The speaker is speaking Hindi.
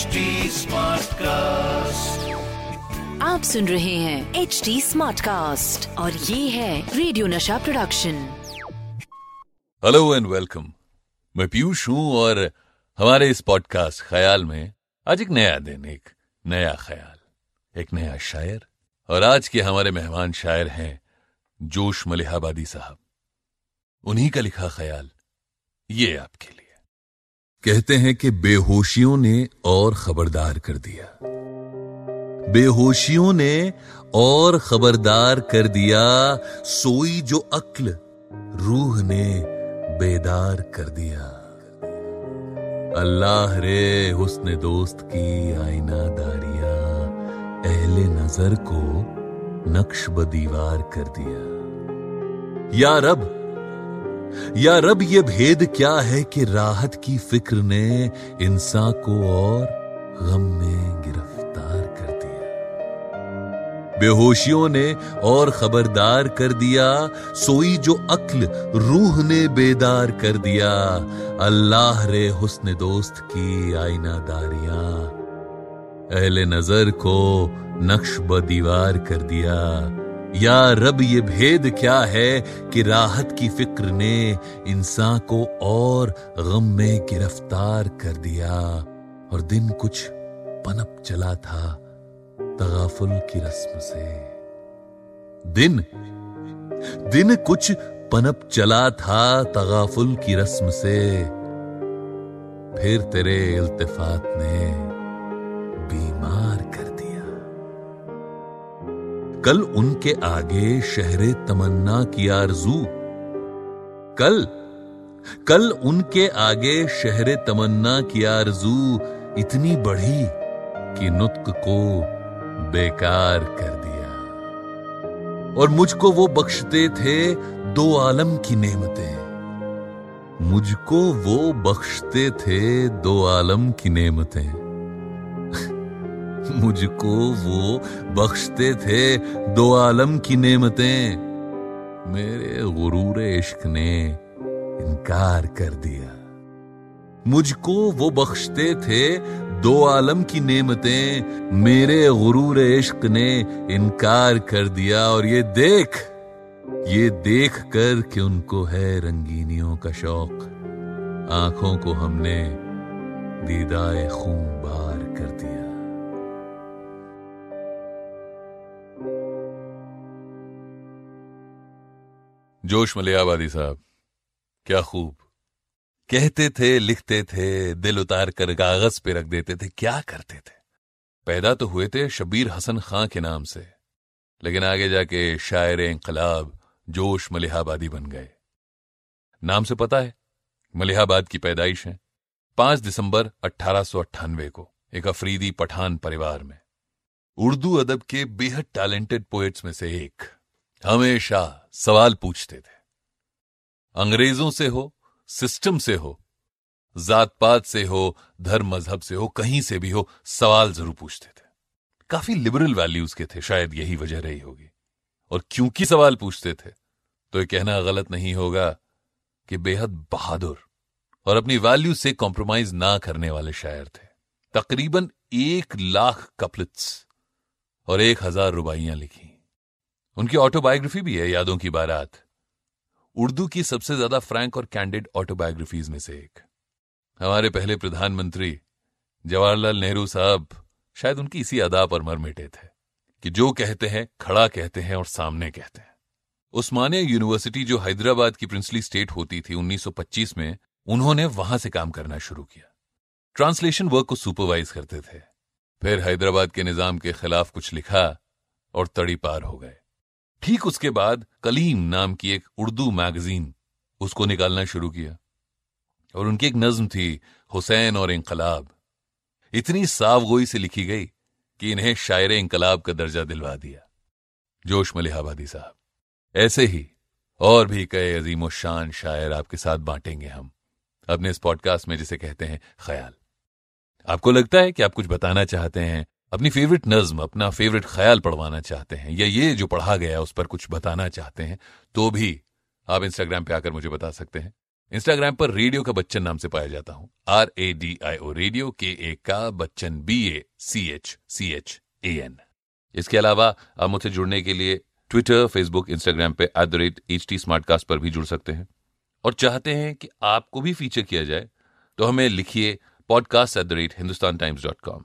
Smart cast आप सुन रहे हैं एच डी स्मार्ट कास्ट और ये है radio Nasha production hello and welcome मैं पीयूष हूँ और हमारे इस पॉडकास्ट ख्याल में आज एक नया दिन एक नया ख्याल एक नया शायर। और आज के हमारे मेहमान शायर हैं जोश मलिहाबादी साहब। उन्हीं का लिखा ख्याल ये आपके लिए। कहते हैं कि बेहोशियों ने और खबरदार कर दिया। बेहोशियों ने और खबरदार कर दिया, सोई जो अक्ल, रूह ने बेदार कर दिया। अल्लाह रे, हुस्न दोस्त की आईना दारिया, अहले नज़र को नक्श दीवार कर दिया। या रब या रब ये भेद क्या है कि राहत की फ़िक्र ने इंसान को और गम में गिरफ़्तार कर दिया? बेहोशियों ने और खबरदार कर दिया, सोई जो अक्ल रूह ने बेदार कर दिया। अल्लाह रे हुस्न दोस्त की आईना दारियाँ अहले नज़र को नक्श ब दीवार कर दिया। या रब ये भेद क्या है कि राहत की फ़िक्र ने इंसान को और गम में गिरफ़्तार कर दिया और दिन कुछ पनप चला था तगाफुल की रस्म से। दिन दिन कुछ पनप चला था तगाफुल की रस्म से। फिर तेरे इल्तिफात ने कल उनके आगे शहरे तमन्ना की आरज़ू। कल कल उनके आगे शहरे तमन्ना की आरज़ू इतनी बढ़ी कि नुत्क को बेकार कर दिया। और मुझको वो बख्शते थे दो आलम की नेमतें। मुझको वो बख्शते थे दो आलम की नेमतें। मुझको वो बख्शते थे दो आलम की नेमतें। मेरे गुरूर इश्क ने इनकार कर दिया। मुझको वो बख्शते थे दो आलम की नेमतें। मेरे गुरूर इश्क ने इनकार कर दिया और ये देख ये देख कर कि उनको है रंगीनियों का शौक। आँखों को हमने दीदाए खून बार कर दिया। जोश मलियाबादी साहब। क्या खूब। कहते थे, लिखते थे, दिल उतार कर कागज़ पे रख देते थे, क्या करते थे। पैदा तो हुए थे शबीर हसन खां के नाम से, लेकिन आगे जाके शायर इंकलाब जोश मलिहाबादी बन गए। नाम से पता है, मलिहाबाद की पैदाइश है। पाँच दिसंबर अट्ठारह को, एक अफरीदी पठान परिवार में। उर्दू अदब के बेहद टैलेंटेड पोएट्स में से एक, हमेशा सवाल पूछते थे। अंग्रेज़ों से हो, सिस्टम से हो जात पात से हो धर्म मज़हब से हो, कहीं से भी हो, सवाल ज़रूर पूछते थे। काफ़ी लिबरल वैल्यूज़ के थे, शायद यही वजह रही होगी। और क्योंकि सवाल पूछते थे? तो ये कहना गलत नहीं होगा कि बेहद बहादुर और अपनी वैल्यू से कॉम्प्रोमाइज ना करने वाले शायर थे। तकरीबन एक लाख कपलिट्स और एक हज़ार रुबाइयाँ लिखी। उनकी ऑटोबायोग्राफी भी है, यादों की बारात। उर्दू की सबसे ज़्यादा फ्रैंक और कैंडिड ऑटोबायोग्राफीज में से एक। हमारे पहले प्रधानमंत्री जवाहरलाल नेहरू साहब शायद उनकी इसी अदा पर मर मिटे थे कि जो कहते हैं, खड़ा कहते हैं और सामने कहते हैं। उस्मानिया यूनिवर्सिटी, जो हैदराबाद की प्रिंसली स्टेट होती थी 1925 में, उन्होंने वहाँ से काम करना शुरू किया। ट्रांसलेशन वर्क को सुपरवाइज करते थे। फिर हैदराबाद के निज़ाम के खिलाफ कुछ लिखा और तड़ी पार हो गए। ठीक उसके बाद कलीम नाम की एक उर्दू मैगजीन उसको निकालना शुरू किया। और उनकी एक नज्म थी, हुसैन और इंकलाब इतनी सावगोई से लिखी गई कि इन्हें शायर इंकलाब का दर्जा दिलवा दिया। जोश मलिहाबादी साहब, ऐसे ही और भी कई अजीम शान शायर आपके साथ बांटेंगे हम। अपने इस पॉडकास्ट में जिसे कहते हैं ख्याल। आपको लगता है कि आप कुछ बताना चाहते हैं? अपनी फेवरेट नज्म, अपना फेवरेट ख्याल पढ़वाना चाहते हैं, या ये जो पढ़ा गया उस पर कुछ बताना चाहते हैं तो भी आप इंस्टाग्राम पे आकर मुझे बता सकते हैं। इंस्टाग्राम पर रेडियो का बच्चन नाम से पाया जाता हूँ। R A D I O radio के ए का Bachchan B A C H C H A N इसके अलावा आप मुझसे जुड़ने के लिए ट्विटर फेसबुक इंस्टाग्राम पे at the rate H T पर भी जुड़ सकते हैं। और चाहते हैं कि आपको भी फीचर किया जाए तो हमें लिखिए podcast at the rate Hindustan Times dot com